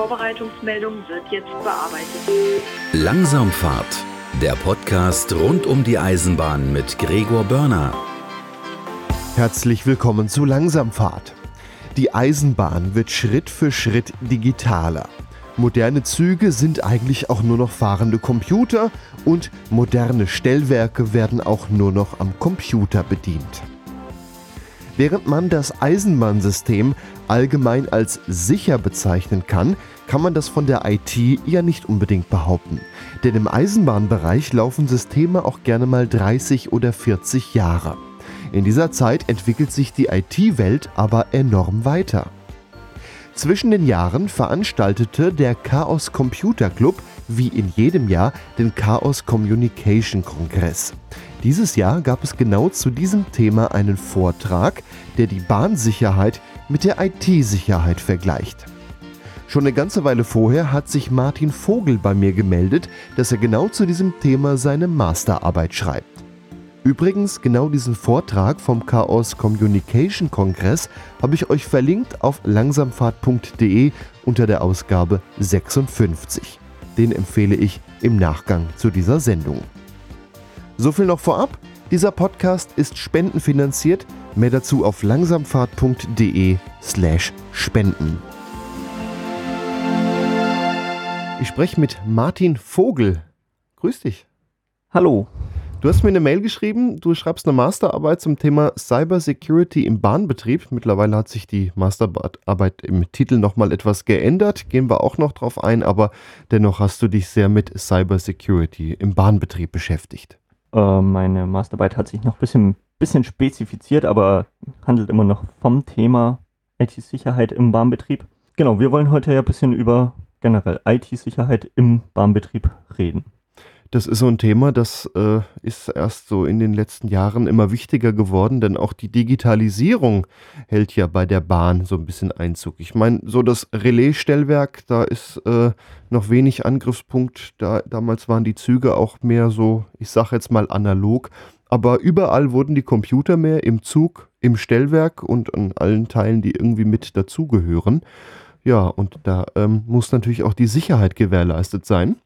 Vorbereitungsmeldung wird jetzt bearbeitet. Langsamfahrt, der Podcast rund um die Eisenbahn mit Gregor Börner. Herzlich willkommen zu Langsamfahrt. Die Eisenbahn wird Schritt für Schritt digitaler. Moderne Züge sind eigentlich auch nur noch fahrende Computer und moderne Stellwerke werden auch nur noch am Computer bedient. Während man das Eisenbahnsystem allgemein als sicher bezeichnen kann, kann man das von der IT ja nicht unbedingt behaupten. Denn im Eisenbahnbereich laufen Systeme auch gerne mal 30 oder 40 Jahre. In dieser Zeit entwickelt sich die IT-Welt aber enorm weiter. Zwischen den Jahren veranstaltete der Chaos Computer Club wie in jedem Jahr den Chaos Communication Kongress. Dieses Jahr gab es genau zu diesem Thema einen Vortrag, der die Bahnsicherheit mit der IT-Sicherheit vergleicht. Schon eine ganze Weile vorher hat sich Martin Vogel bei mir gemeldet, dass er genau zu diesem Thema seine Masterarbeit schreibt. Übrigens, genau diesen Vortrag vom Chaos Communication Kongress habe ich euch verlinkt auf langsamfahrt.de unter der Ausgabe 56. Den empfehle ich im Nachgang zu dieser Sendung. So viel noch vorab. Dieser Podcast ist spendenfinanziert. Mehr dazu auf langsamfahrt.de/slash Ich spreche mit Martin Vogel. Grüß dich. Hallo. Du hast mir eine Mail geschrieben, du schreibst eine Masterarbeit zum Thema Cyber Security im Bahnbetrieb. Mittlerweile hat sich die Masterarbeit im Titel nochmal etwas geändert, gehen wir auch noch drauf ein, aber dennoch hast du dich sehr mit Cyber Security im Bahnbetrieb beschäftigt. Äh, meine Masterarbeit hat sich noch ein bisschen, bisschen spezifiziert, aber handelt immer noch vom Thema IT-Sicherheit im Bahnbetrieb. Genau, wir wollen heute ja ein bisschen über generell IT-Sicherheit im Bahnbetrieb reden. Das ist so ein Thema, das äh, ist erst so in den letzten Jahren immer wichtiger geworden, denn auch die Digitalisierung hält ja bei der Bahn so ein bisschen Einzug. Ich meine, so das Relaisstellwerk, da ist äh, noch wenig Angriffspunkt. Da, damals waren die Züge auch mehr so, ich sage jetzt mal analog. Aber überall wurden die Computer mehr im Zug, im Stellwerk und an allen Teilen, die irgendwie mit dazugehören. Ja, und da ähm, muss natürlich auch die Sicherheit gewährleistet sein.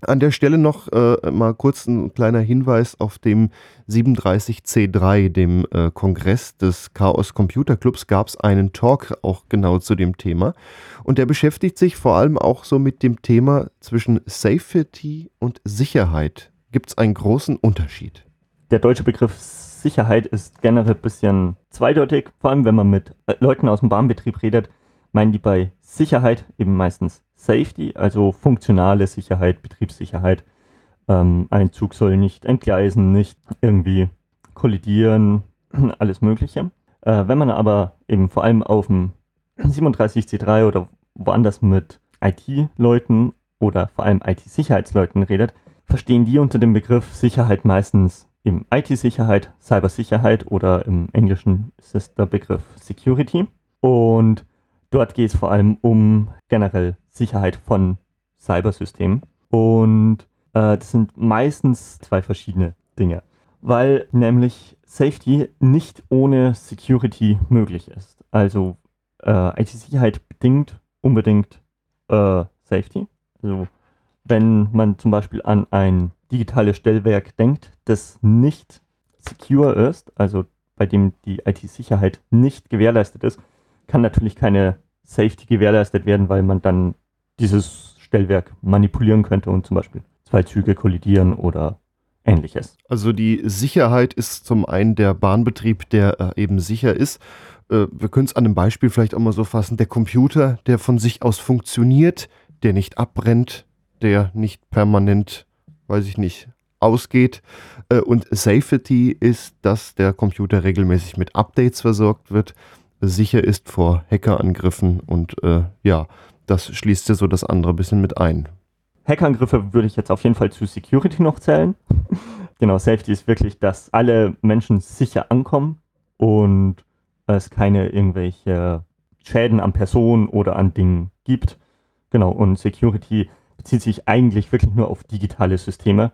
An der Stelle noch äh, mal kurz ein kleiner Hinweis auf dem 37C3, dem äh, Kongress des Chaos Computer Clubs, gab es einen Talk auch genau zu dem Thema. Und der beschäftigt sich vor allem auch so mit dem Thema zwischen Safety und Sicherheit. Gibt es einen großen Unterschied? Der deutsche Begriff Sicherheit ist generell ein bisschen zweideutig, vor allem wenn man mit äh, Leuten aus dem Bahnbetrieb redet, meinen die bei Sicherheit eben meistens Safety, also funktionale Sicherheit, Betriebssicherheit. Ähm, ein Zug soll nicht entgleisen, nicht irgendwie kollidieren, alles Mögliche. Äh, wenn man aber eben vor allem auf dem 37C3 oder woanders mit IT-Leuten oder vor allem IT-Sicherheitsleuten redet, verstehen die unter dem Begriff Sicherheit meistens im IT-Sicherheit, Cybersicherheit oder im Englischen ist es der Begriff Security. Und dort geht es vor allem um generell Sicherheit von Cybersystemen. Und äh, das sind meistens zwei verschiedene Dinge, weil nämlich Safety nicht ohne Security möglich ist. Also äh, IT-Sicherheit bedingt unbedingt äh, Safety. Also wenn man zum Beispiel an ein digitales Stellwerk denkt, das nicht secure ist, also bei dem die IT-Sicherheit nicht gewährleistet ist, kann natürlich keine Safety gewährleistet werden, weil man dann dieses Stellwerk manipulieren könnte und zum Beispiel zwei Züge kollidieren oder ähnliches. Also die Sicherheit ist zum einen der Bahnbetrieb, der äh, eben sicher ist. Äh, wir können es an einem Beispiel vielleicht auch mal so fassen. Der Computer, der von sich aus funktioniert, der nicht abbrennt, der nicht permanent, weiß ich nicht, ausgeht. Äh, und Safety ist, dass der Computer regelmäßig mit Updates versorgt wird, sicher ist vor Hackerangriffen und äh, ja, das schließt ja so das andere bisschen mit ein. Hackerangriffe würde ich jetzt auf jeden Fall zu Security noch zählen. genau, Safety ist wirklich, dass alle Menschen sicher ankommen und es keine irgendwelche Schäden an Personen oder an Dingen gibt. Genau, und Security bezieht sich eigentlich wirklich nur auf digitale Systeme.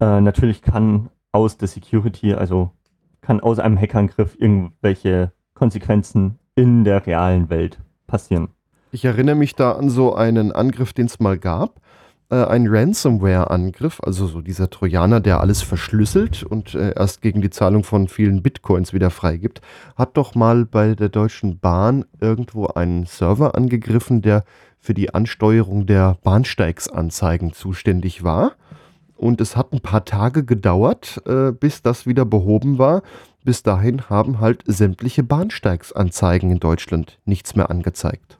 Äh, natürlich kann aus der Security, also kann aus einem Hackerangriff irgendwelche Konsequenzen in der realen Welt passieren. Ich erinnere mich da an so einen Angriff, den es mal gab. Äh, ein Ransomware-Angriff, also so dieser Trojaner, der alles verschlüsselt und äh, erst gegen die Zahlung von vielen Bitcoins wieder freigibt, hat doch mal bei der Deutschen Bahn irgendwo einen Server angegriffen, der für die Ansteuerung der Bahnsteigsanzeigen zuständig war. Und es hat ein paar Tage gedauert, äh, bis das wieder behoben war. Bis dahin haben halt sämtliche Bahnsteigsanzeigen in Deutschland nichts mehr angezeigt.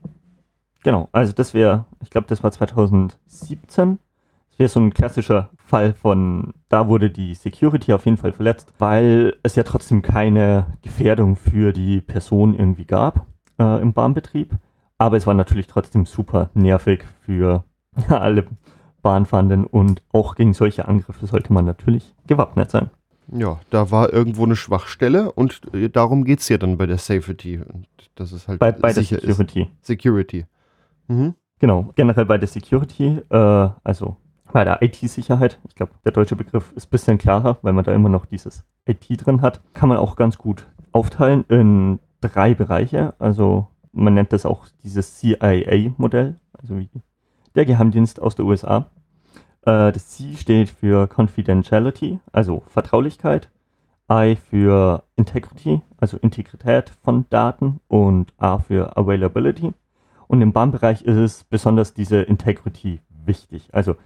Genau, also das wäre, ich glaube, das war 2017. Das wäre so ein klassischer Fall von, da wurde die Security auf jeden Fall verletzt, weil es ja trotzdem keine Gefährdung für die Person irgendwie gab äh, im Bahnbetrieb. Aber es war natürlich trotzdem super nervig für alle Bahnfahrenden und auch gegen solche Angriffe sollte man natürlich gewappnet sein. Ja, da war irgendwo eine Schwachstelle und äh, darum geht es ja dann bei der Safety. Und das ist halt bei, bei der Security. Ist. Security. Mhm. Genau, generell bei der Security, äh, also bei der IT-Sicherheit, ich glaube, der deutsche Begriff ist ein bisschen klarer, weil man da immer noch dieses IT drin hat, kann man auch ganz gut aufteilen in drei Bereiche. Also man nennt das auch dieses CIA-Modell, also wie der Geheimdienst aus der USA. Äh, das C steht für Confidentiality, also Vertraulichkeit. I für Integrity, also Integrität von Daten und A für Availability. Und im Bahnbereich ist es besonders diese Integrity wichtig. Also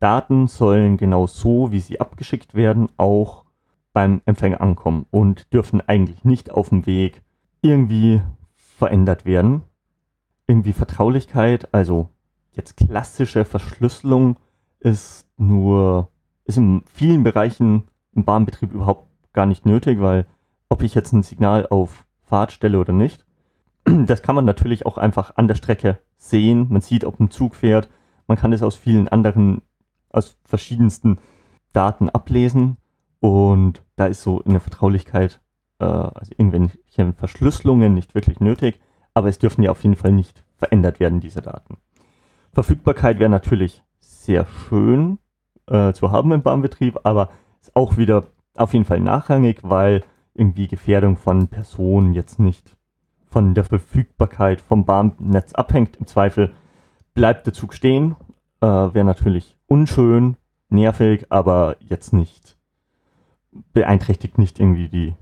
Daten sollen genau so, wie sie abgeschickt werden, auch beim Empfänger ankommen und dürfen eigentlich nicht auf dem Weg irgendwie verändert werden. Irgendwie Vertraulichkeit, also jetzt klassische Verschlüsselung ist nur, ist in vielen Bereichen im Bahnbetrieb überhaupt gar nicht nötig, weil ob ich jetzt ein Signal auf Fahrt stelle oder nicht, das kann man natürlich auch einfach an der Strecke sehen. Man sieht, ob ein Zug fährt. Man kann es aus vielen anderen, aus verschiedensten Daten ablesen. Und da ist so eine Vertraulichkeit, äh, also irgendwelche Verschlüsselungen nicht wirklich nötig. Aber es dürfen ja auf jeden Fall nicht verändert werden, diese Daten. Verfügbarkeit wäre natürlich sehr schön äh, zu haben im Bahnbetrieb, aber ist auch wieder auf jeden Fall nachrangig, weil irgendwie Gefährdung von Personen jetzt nicht von der Verfügbarkeit vom Bahnnetz abhängt. Im Zweifel bleibt der Zug stehen. Äh, Wäre natürlich unschön, nervig, aber jetzt nicht beeinträchtigt nicht irgendwie die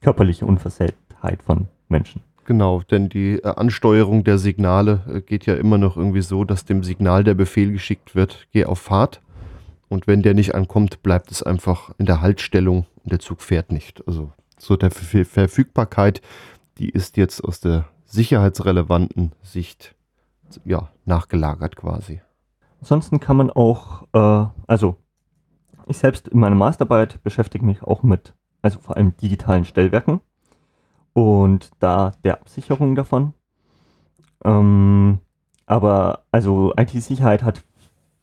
körperliche Unversehrtheit von Menschen. Genau, denn die äh, Ansteuerung der Signale äh, geht ja immer noch irgendwie so, dass dem Signal der Befehl geschickt wird, geh auf Fahrt. Und wenn der nicht ankommt, bleibt es einfach in der Haltstellung und der Zug fährt nicht. Also so der Verfügbarkeit, die ist jetzt aus der sicherheitsrelevanten Sicht ja, nachgelagert quasi. Ansonsten kann man auch, äh, also ich selbst in meiner Masterarbeit beschäftige mich auch mit, also vor allem digitalen Stellwerken und da der Absicherung davon. Ähm, aber also IT-Sicherheit hat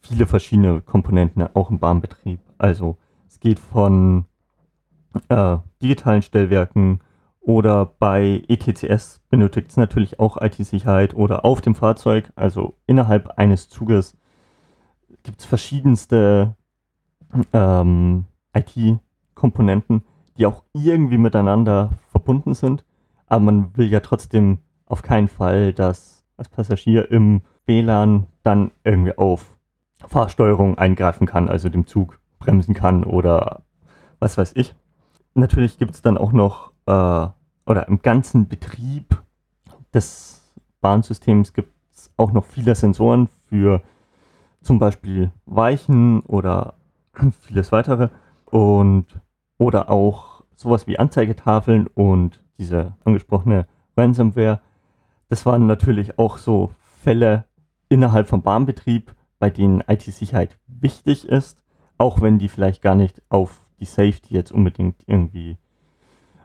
viele verschiedene Komponenten, auch im Bahnbetrieb. Also es geht von äh, digitalen Stellwerken oder bei ETCS benötigt es natürlich auch IT-Sicherheit oder auf dem Fahrzeug, also innerhalb eines Zuges gibt es verschiedenste ähm, IT-Komponenten, die auch irgendwie miteinander verbunden sind. Aber man will ja trotzdem auf keinen Fall, dass als Passagier im WLAN dann irgendwie auf Fahrsteuerung eingreifen kann, also dem Zug bremsen kann oder was weiß ich. Natürlich gibt es dann auch noch, äh, oder im ganzen Betrieb des Bahnsystems gibt es auch noch viele Sensoren für zum Beispiel Weichen oder vieles weitere und oder auch sowas wie Anzeigetafeln und diese angesprochene Ransomware. Das waren natürlich auch so Fälle innerhalb vom Bahnbetrieb, bei denen IT-Sicherheit wichtig ist, auch wenn die vielleicht gar nicht auf die Safety jetzt unbedingt irgendwie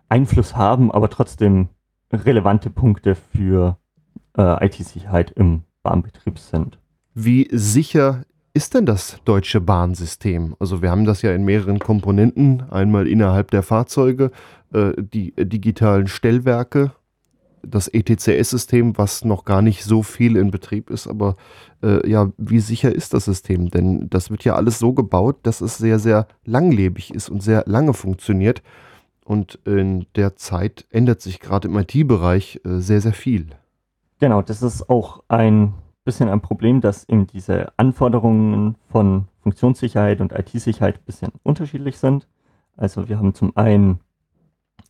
Einfluss haben, aber trotzdem relevante Punkte für äh, IT-Sicherheit im Bahnbetrieb sind. Wie sicher ist denn das deutsche Bahnsystem? Also wir haben das ja in mehreren Komponenten, einmal innerhalb der Fahrzeuge, äh, die digitalen Stellwerke, das ETCS-System, was noch gar nicht so viel in Betrieb ist, aber äh, ja, wie sicher ist das System? Denn das wird ja alles so gebaut, dass es sehr, sehr langlebig ist und sehr lange funktioniert. Und in der Zeit ändert sich gerade im IT-Bereich äh, sehr, sehr viel. Genau, das ist auch ein bisschen ein Problem, dass eben diese Anforderungen von Funktionssicherheit und IT-Sicherheit ein bisschen unterschiedlich sind. Also wir haben zum einen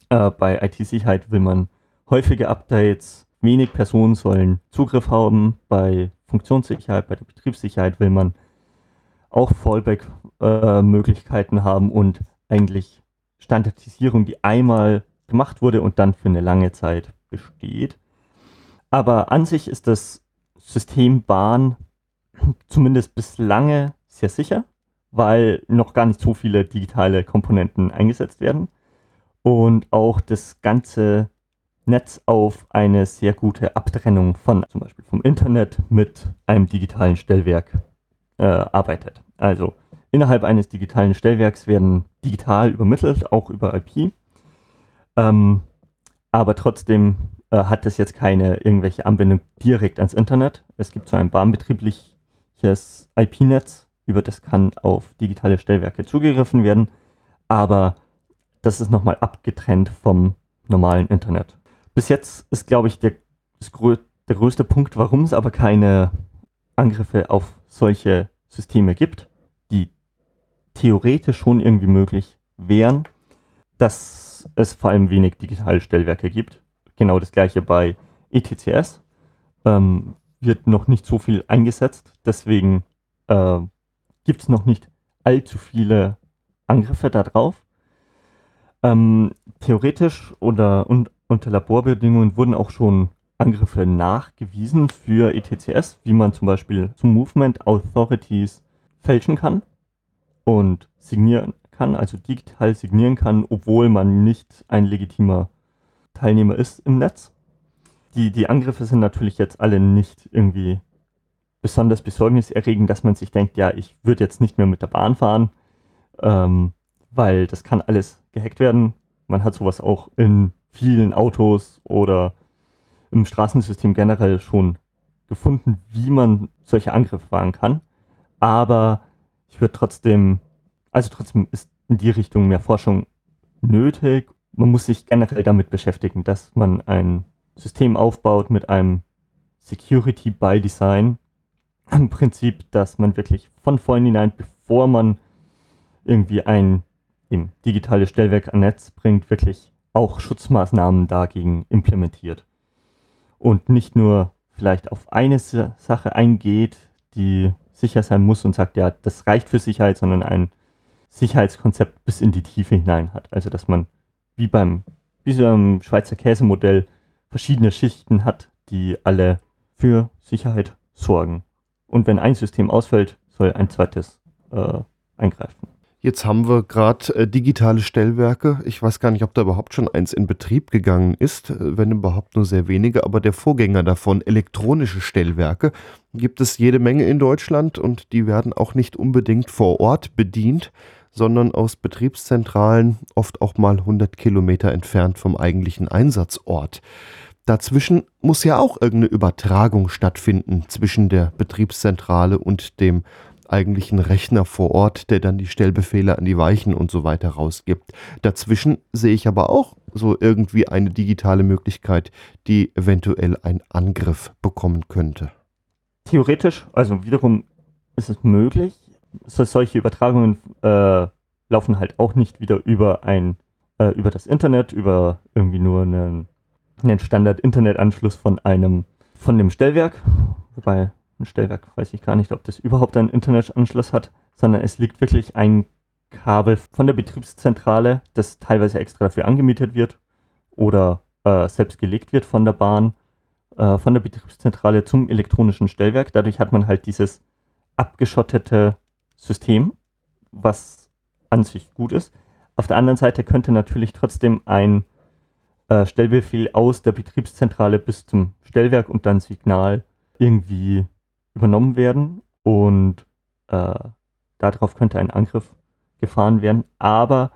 äh, bei IT-Sicherheit will man häufige Updates, wenig Personen sollen Zugriff haben. Bei Funktionssicherheit, bei der Betriebssicherheit will man auch Fallback-Möglichkeiten äh, haben und eigentlich Standardisierung, die einmal gemacht wurde und dann für eine lange Zeit besteht. Aber an sich ist das System Bahn zumindest bislang sehr sicher, weil noch gar nicht so viele digitale Komponenten eingesetzt werden und auch das ganze Netz auf eine sehr gute Abtrennung von zum Beispiel vom Internet mit einem digitalen Stellwerk äh, arbeitet. Also innerhalb eines digitalen Stellwerks werden digital übermittelt, auch über IP. Ähm, aber trotzdem hat es jetzt keine irgendwelche Anbindung direkt ans Internet. Es gibt so ein bahnbetriebliches IP-Netz, über das kann auf digitale Stellwerke zugegriffen werden, aber das ist nochmal abgetrennt vom normalen Internet. Bis jetzt ist, glaube ich, der, der größte Punkt, warum es aber keine Angriffe auf solche Systeme gibt, die theoretisch schon irgendwie möglich wären, dass es vor allem wenig digitale Stellwerke gibt. Genau das gleiche bei ETCS. Ähm, wird noch nicht so viel eingesetzt, deswegen äh, gibt es noch nicht allzu viele Angriffe darauf. Ähm, theoretisch oder un unter Laborbedingungen wurden auch schon Angriffe nachgewiesen für ETCS, wie man zum Beispiel zu Movement Authorities fälschen kann und signieren kann, also digital signieren kann, obwohl man nicht ein legitimer Teilnehmer ist im Netz. Die, die Angriffe sind natürlich jetzt alle nicht irgendwie besonders besorgniserregend, dass man sich denkt, ja, ich würde jetzt nicht mehr mit der Bahn fahren, ähm, weil das kann alles gehackt werden. Man hat sowas auch in vielen Autos oder im Straßensystem generell schon gefunden, wie man solche Angriffe fahren kann. Aber ich würde trotzdem, also trotzdem ist in die Richtung mehr Forschung nötig man muss sich generell damit beschäftigen, dass man ein System aufbaut mit einem Security by Design. Im Prinzip, dass man wirklich von vornherein, bevor man irgendwie ein digitales Stellwerk an Netz bringt, wirklich auch Schutzmaßnahmen dagegen implementiert. Und nicht nur vielleicht auf eine Sache eingeht, die sicher sein muss und sagt, ja, das reicht für Sicherheit, sondern ein Sicherheitskonzept bis in die Tiefe hinein hat. Also dass man wie beim wie so einem Schweizer Käsemodell verschiedene Schichten hat, die alle für Sicherheit sorgen. Und wenn ein System ausfällt, soll ein zweites äh, eingreifen. Jetzt haben wir gerade äh, digitale Stellwerke. Ich weiß gar nicht, ob da überhaupt schon eins in Betrieb gegangen ist, äh, wenn überhaupt nur sehr wenige. Aber der Vorgänger davon, elektronische Stellwerke, gibt es jede Menge in Deutschland und die werden auch nicht unbedingt vor Ort bedient, sondern aus Betriebszentralen, oft auch mal 100 Kilometer entfernt vom eigentlichen Einsatzort. Dazwischen muss ja auch irgendeine Übertragung stattfinden zwischen der Betriebszentrale und dem eigentlichen Rechner vor Ort, der dann die Stellbefehle an die Weichen und so weiter rausgibt. Dazwischen sehe ich aber auch so irgendwie eine digitale Möglichkeit, die eventuell einen Angriff bekommen könnte. Theoretisch, also wiederum ist es möglich, so, solche Übertragungen äh, laufen halt auch nicht wieder über ein, äh, über das Internet, über irgendwie nur einen, einen Standard-Internetanschluss von einem, von dem Stellwerk. Wobei ein Stellwerk weiß ich gar nicht, ob das überhaupt einen Internetanschluss hat, sondern es liegt wirklich ein Kabel von der Betriebszentrale, das teilweise extra dafür angemietet wird oder äh, selbst gelegt wird von der Bahn, äh, von der Betriebszentrale zum elektronischen Stellwerk. Dadurch hat man halt dieses abgeschottete System, was an sich gut ist. Auf der anderen Seite könnte natürlich trotzdem ein äh, Stellbefehl aus der Betriebszentrale bis zum Stellwerk und dann Signal irgendwie übernommen werden und äh, darauf könnte ein Angriff gefahren werden. Aber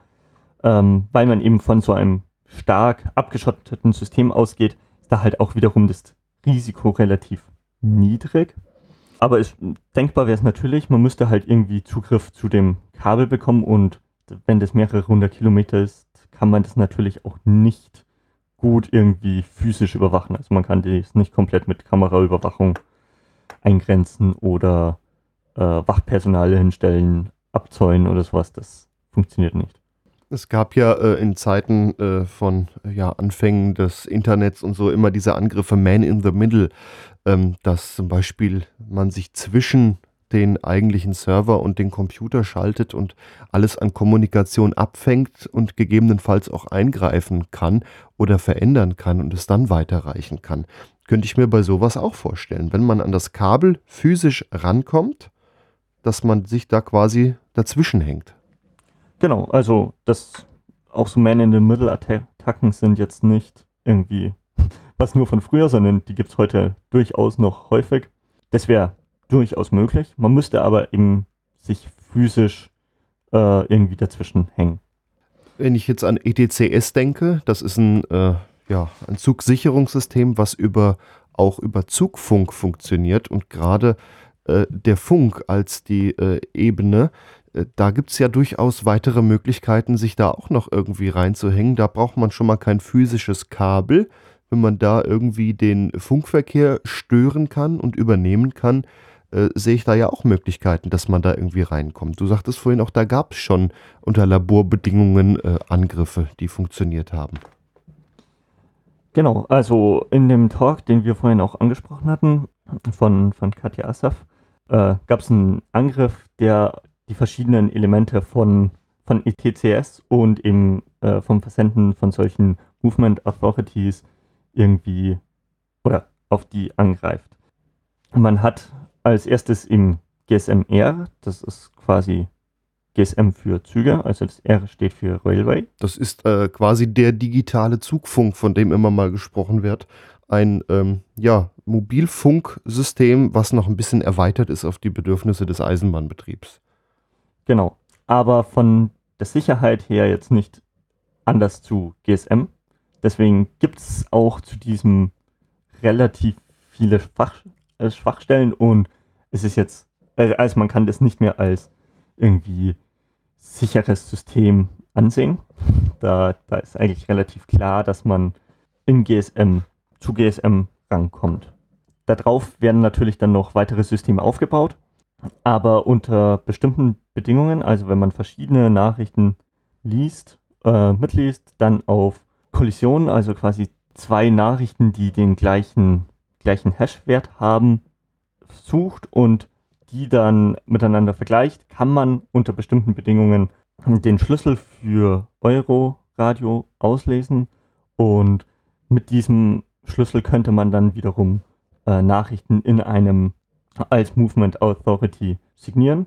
ähm, weil man eben von so einem stark abgeschotteten System ausgeht, ist da halt auch wiederum das Risiko relativ niedrig. Aber es, denkbar wäre es natürlich, man müsste halt irgendwie Zugriff zu dem Kabel bekommen und wenn das mehrere hundert Kilometer ist, kann man das natürlich auch nicht gut irgendwie physisch überwachen. Also man kann das nicht komplett mit Kameraüberwachung eingrenzen oder äh, Wachpersonal hinstellen, abzäunen oder sowas. Das funktioniert nicht. Es gab ja äh, in Zeiten äh, von ja, Anfängen des Internets und so immer diese Angriffe Man in the Middle, ähm, dass zum Beispiel man sich zwischen den eigentlichen Server und den Computer schaltet und alles an Kommunikation abfängt und gegebenenfalls auch eingreifen kann oder verändern kann und es dann weiterreichen kann. Könnte ich mir bei sowas auch vorstellen, wenn man an das Kabel physisch rankommt, dass man sich da quasi dazwischen hängt. Genau, also das auch so Man-in-the-Middle-Attacken sind jetzt nicht irgendwie was nur von früher, sondern die gibt es heute durchaus noch häufig. Das wäre durchaus möglich. Man müsste aber eben sich physisch äh, irgendwie dazwischen hängen. Wenn ich jetzt an ETCS denke, das ist ein, äh, ja, ein Zugsicherungssystem, was über, auch über Zugfunk funktioniert und gerade äh, der Funk als die äh, Ebene, äh, da gibt es ja durchaus weitere Möglichkeiten, sich da auch noch irgendwie reinzuhängen. Da braucht man schon mal kein physisches Kabel. Wenn man da irgendwie den Funkverkehr stören kann und übernehmen kann, äh, sehe ich da ja auch Möglichkeiten, dass man da irgendwie reinkommt. Du sagtest vorhin auch, da gab es schon unter Laborbedingungen äh, Angriffe, die funktioniert haben. Genau, also in dem Talk, den wir vorhin auch angesprochen hatten, von, von Katja Assaf, äh, gab es einen Angriff, der die verschiedenen Elemente von, von ETCS und eben äh, vom Versenden von solchen Movement Authorities irgendwie oder auf die angreift. Man hat als erstes im GSM-R, das ist quasi GSM für Züge, also das R steht für Railway. Das ist äh, quasi der digitale Zugfunk, von dem immer mal gesprochen wird. Ein ähm, ja, Mobilfunksystem, was noch ein bisschen erweitert ist auf die Bedürfnisse des Eisenbahnbetriebs. Genau, aber von der Sicherheit her jetzt nicht anders zu GSM. Deswegen gibt es auch zu diesem relativ viele Fach, äh, Schwachstellen und es ist jetzt, äh, also man kann das nicht mehr als irgendwie sicheres System ansehen. Da, da ist eigentlich relativ klar, dass man in GSM zu GSM rankommt. Darauf werden natürlich dann noch weitere Systeme aufgebaut, aber unter bestimmten Bedingungen, also wenn man verschiedene Nachrichten liest, äh, mitliest, dann auf Kollisionen, also quasi zwei Nachrichten, die den gleichen, gleichen Hash-Wert haben, sucht und die dann miteinander vergleicht, kann man unter bestimmten Bedingungen den Schlüssel für Euro-Radio auslesen und mit diesem Schlüssel könnte man dann wiederum äh, Nachrichten in einem als Movement Authority signieren.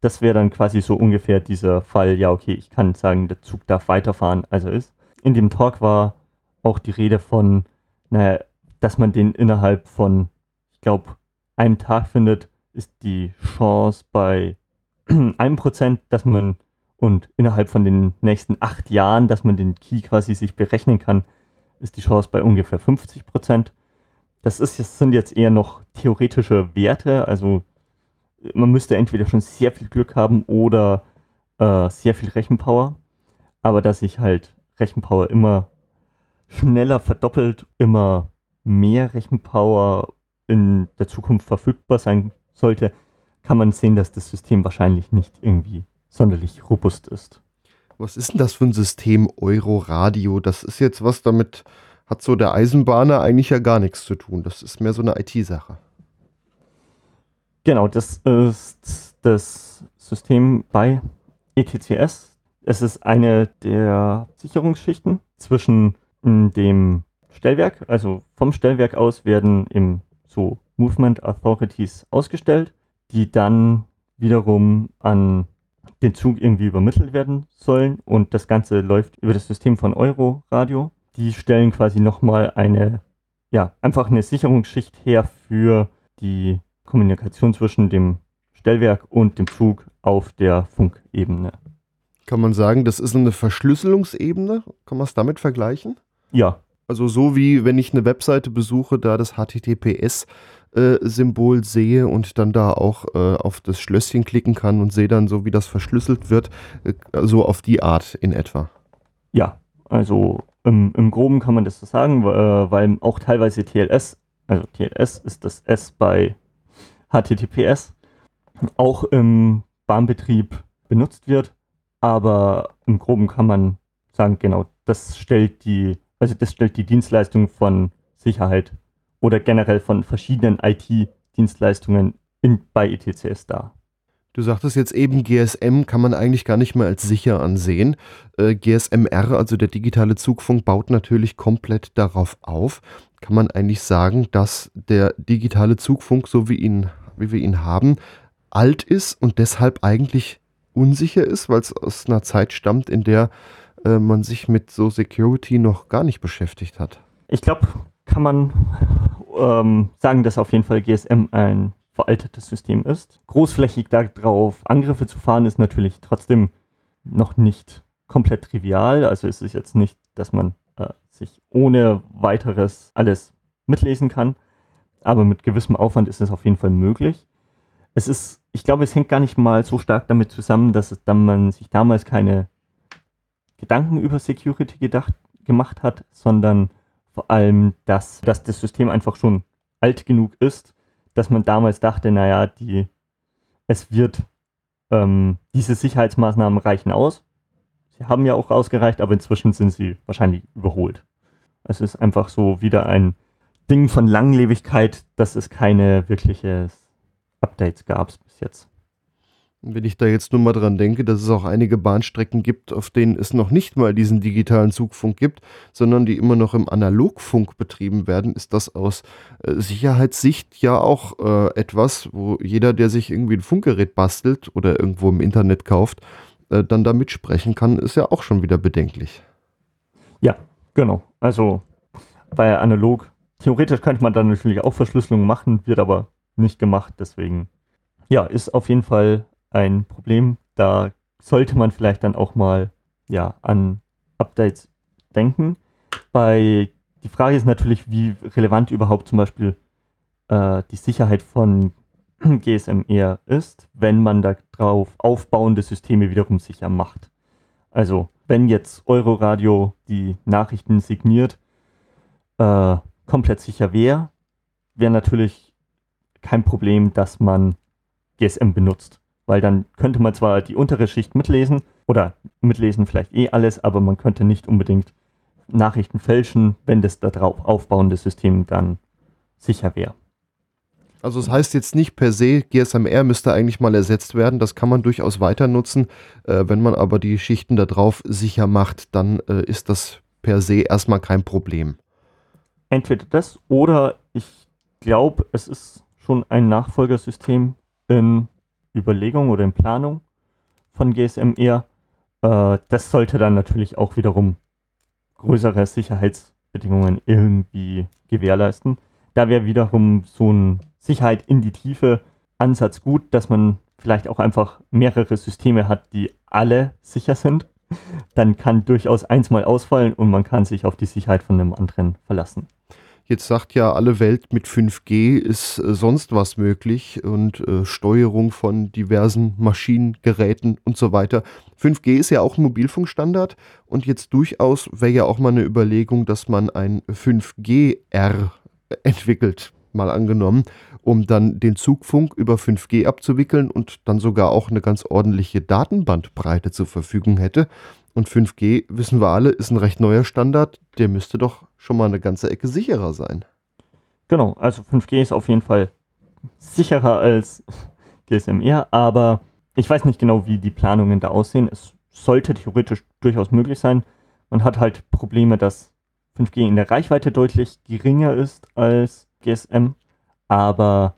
Das wäre dann quasi so ungefähr dieser Fall, ja okay, ich kann sagen, der Zug darf weiterfahren, also ist. In dem Talk war auch die Rede von, naja, dass man den innerhalb von, ich glaube, einem Tag findet, ist die Chance bei einem Prozent, dass man und innerhalb von den nächsten acht Jahren, dass man den Key quasi sich berechnen kann, ist die Chance bei ungefähr 50 Prozent. Das ist, das sind jetzt eher noch theoretische Werte, also man müsste entweder schon sehr viel Glück haben oder äh, sehr viel Rechenpower, aber dass sich halt Rechenpower immer schneller verdoppelt, immer mehr Rechenpower in der Zukunft verfügbar sein sollte, kann man sehen, dass das System wahrscheinlich nicht irgendwie sonderlich robust ist. Was ist denn das für ein System Euroradio? Das ist jetzt was damit, hat so der Eisenbahner eigentlich ja gar nichts zu tun. Das ist mehr so eine IT-Sache. Genau, das ist das System bei ETCS. Es ist eine der Sicherungsschichten zwischen dem Stellwerk. Also vom Stellwerk aus werden im so Movement Authorities ausgestellt, die dann wiederum an den Zug irgendwie übermittelt werden sollen und das Ganze läuft über das System von Euroradio. Die stellen quasi nochmal eine, ja, einfach eine Sicherungsschicht her für die Kommunikation zwischen dem Stellwerk und dem Zug auf der Funkebene. Kann man sagen, das ist eine Verschlüsselungsebene? Kann man es damit vergleichen? Ja. Also so wie wenn ich eine Webseite besuche, da das HTTPS äh, Symbol sehe und dann da auch äh, auf das Schlösschen klicken kann und sehe dann so, wie das verschlüsselt wird, äh, so auf die Art in etwa. Ja, also im, im Groben kann man das so sagen, äh, weil auch teilweise TLS, also TLS ist das S bei HTTPS, auch im Bahnbetrieb benutzt wird. Aber im Groben kann man sagen, genau, das stellt die, also das stellt die Dienstleistung von Sicherheit oder generell von verschiedenen IT-Dienstleistungen bei ETCS dar. Du sagtest jetzt eben, GSM kann man eigentlich gar nicht mehr als sicher ansehen. Äh, GSMR, also der digitale Zugfunk, baut natürlich komplett darauf auf. Kann man eigentlich sagen, dass der digitale Zugfunk, so wie, ihn, wie wir ihn haben, alt ist und deshalb eigentlich unsicher ist, weil es aus einer Zeit stammt, in der äh, man sich mit so Security noch gar nicht beschäftigt hat? Ich glaube, kann man ähm, sagen, dass auf jeden Fall GSM ein veraltetes System ist. Großflächig darauf Angriffe zu fahren, ist natürlich trotzdem noch nicht komplett trivial. Also ist es jetzt nicht, dass man äh, sich ohne weiteres alles mitlesen kann. Aber mit gewissem Aufwand ist es auf jeden Fall möglich. Es ist, ich glaube, es hängt gar nicht mal so stark damit zusammen, dass dann man sich damals keine Gedanken über Security gedacht, gemacht hat, sondern vor allem, dass, dass das System einfach schon alt genug ist, dass man damals dachte, naja, die, es wird, ähm, diese Sicherheitsmaßnahmen reichen aus. Sie haben ja auch ausgereicht, aber inzwischen sind sie wahrscheinlich überholt. Es ist einfach so wieder ein Ding von Langlebigkeit, dass es keine wirkliche Updates gab bis jetzt. Wenn ich da jetzt nur mal dran denke, dass es auch einige Bahnstrecken gibt, auf denen es noch nicht mal diesen digitalen Zugfunk gibt, sondern die immer noch im Analogfunk betrieben werden, ist das aus äh, Sicherheitssicht ja auch äh, etwas, wo jeder, der sich irgendwie ein Funkgerät bastelt oder irgendwo im Internet kauft, äh, dann da mitsprechen kann, ist ja auch schon wieder bedenklich. Ja, genau. Also bei analog, theoretisch könnte man dann natürlich auch Verschlüsselung machen, wird aber nicht gemacht, deswegen ja, ist auf jeden Fall ein Problem. Da sollte man vielleicht dann auch mal ja, an Updates denken. Bei, die Frage ist natürlich, wie relevant überhaupt zum Beispiel äh, die Sicherheit von GSM eher ist, wenn man darauf aufbauende Systeme wiederum sicher macht. Also wenn jetzt Euroradio die Nachrichten signiert, äh, komplett sicher wäre, wäre natürlich kein Problem, dass man GSM benutzt weil dann könnte man zwar die untere Schicht mitlesen oder mitlesen vielleicht eh alles, aber man könnte nicht unbedingt Nachrichten fälschen, wenn das darauf aufbauende System dann sicher wäre. Also es das heißt jetzt nicht per se, GSMR müsste eigentlich mal ersetzt werden. Das kann man durchaus weiter nutzen. Äh, wenn man aber die Schichten da drauf sicher macht, dann äh, ist das per se erstmal kein Problem. Entweder das oder ich glaube, es ist schon ein Nachfolgersystem in Überlegung oder in Planung von GSM eher. Äh, das sollte dann natürlich auch wiederum größere Sicherheitsbedingungen irgendwie gewährleisten. Da wäre wiederum so ein Sicherheit in die Tiefe Ansatz gut, dass man vielleicht auch einfach mehrere Systeme hat, die alle sicher sind. Dann kann durchaus eins mal ausfallen und man kann sich auf die Sicherheit von einem anderen verlassen. Jetzt sagt ja alle Welt, mit 5G ist äh, sonst was möglich und äh, Steuerung von diversen Maschinen, Geräten und so weiter. 5G ist ja auch ein Mobilfunkstandard und jetzt durchaus wäre ja auch mal eine Überlegung, dass man ein 5G-R entwickelt, mal angenommen, um dann den Zugfunk über 5G abzuwickeln und dann sogar auch eine ganz ordentliche Datenbandbreite zur Verfügung hätte. Und 5G, wissen wir alle, ist ein recht neuer Standard. Der müsste doch schon mal eine ganze Ecke sicherer sein. Genau, also 5G ist auf jeden Fall sicherer als GSMR, aber ich weiß nicht genau, wie die Planungen da aussehen. Es sollte theoretisch durchaus möglich sein. Man hat halt Probleme, dass 5G in der Reichweite deutlich geringer ist als GSM, aber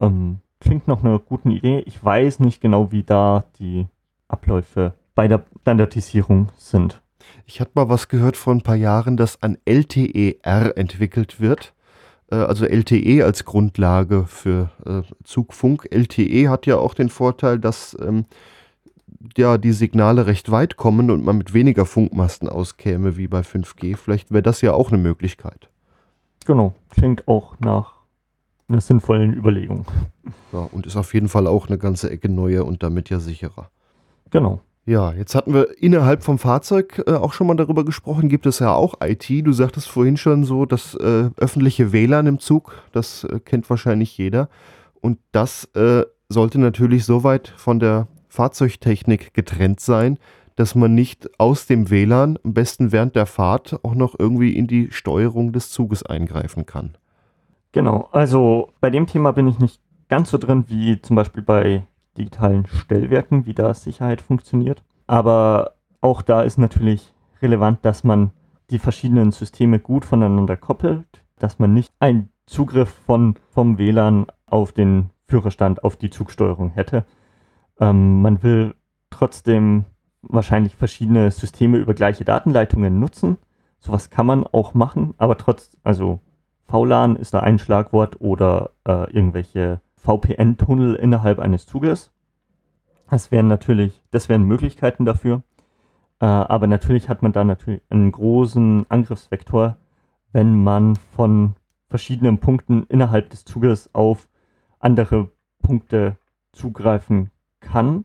ähm, klingt nach einer guten Idee. Ich weiß nicht genau, wie da die Abläufe bei der Standardisierung sind. Ich hatte mal was gehört vor ein paar Jahren, dass ein LTE-R entwickelt wird. Äh, also LTE als Grundlage für äh, Zugfunk. LTE hat ja auch den Vorteil, dass ähm, ja, die Signale recht weit kommen und man mit weniger Funkmasten auskäme wie bei 5G. Vielleicht wäre das ja auch eine Möglichkeit. Genau, klingt auch nach einer sinnvollen Überlegung. Ja, und ist auf jeden Fall auch eine ganze Ecke neuer und damit ja sicherer. Genau. Ja, jetzt hatten wir innerhalb vom Fahrzeug äh, auch schon mal darüber gesprochen. Gibt es ja auch IT. Du sagtest vorhin schon so, das äh, öffentliche WLAN im Zug, das äh, kennt wahrscheinlich jeder. Und das äh, sollte natürlich so weit von der Fahrzeugtechnik getrennt sein, dass man nicht aus dem WLAN, am besten während der Fahrt, auch noch irgendwie in die Steuerung des Zuges eingreifen kann. Genau, also bei dem Thema bin ich nicht ganz so drin wie zum Beispiel bei digitalen Stellwerken, wie da Sicherheit funktioniert. Aber auch da ist natürlich relevant, dass man die verschiedenen Systeme gut voneinander koppelt, dass man nicht einen Zugriff von, vom WLAN auf den Führerstand, auf die Zugsteuerung hätte. Ähm, man will trotzdem wahrscheinlich verschiedene Systeme über gleiche Datenleitungen nutzen. Sowas kann man auch machen, aber trotz, also VLAN ist da ein Schlagwort oder äh, irgendwelche VPN-Tunnel innerhalb eines Zuges. Das wären natürlich, das wären Möglichkeiten dafür. Äh, aber natürlich hat man da natürlich einen großen Angriffsvektor, wenn man von verschiedenen Punkten innerhalb des Zuges auf andere Punkte zugreifen kann.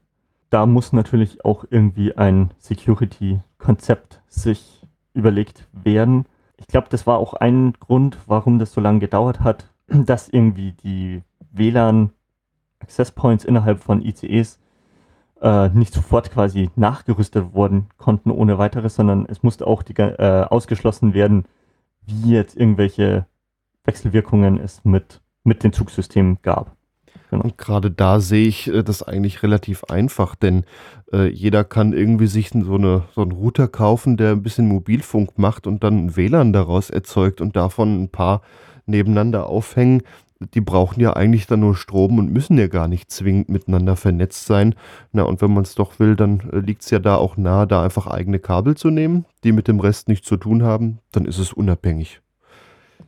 Da muss natürlich auch irgendwie ein Security-Konzept sich überlegt werden. Ich glaube, das war auch ein Grund, warum das so lange gedauert hat, dass irgendwie die WLAN Access Points innerhalb von ICEs äh, nicht sofort quasi nachgerüstet worden konnten ohne weiteres, sondern es musste auch die, äh, ausgeschlossen werden, wie jetzt irgendwelche Wechselwirkungen es mit, mit den Zugsystemen gab. Genau. Und gerade da sehe ich äh, das eigentlich relativ einfach, denn äh, jeder kann irgendwie sich so, eine, so einen Router kaufen, der ein bisschen Mobilfunk macht und dann WLAN daraus erzeugt und davon ein paar nebeneinander aufhängen die brauchen ja eigentlich dann nur Strom und müssen ja gar nicht zwingend miteinander vernetzt sein. Na, und wenn man es doch will, dann äh, liegt es ja da auch nahe, da einfach eigene Kabel zu nehmen, die mit dem Rest nichts zu tun haben. Dann ist es unabhängig.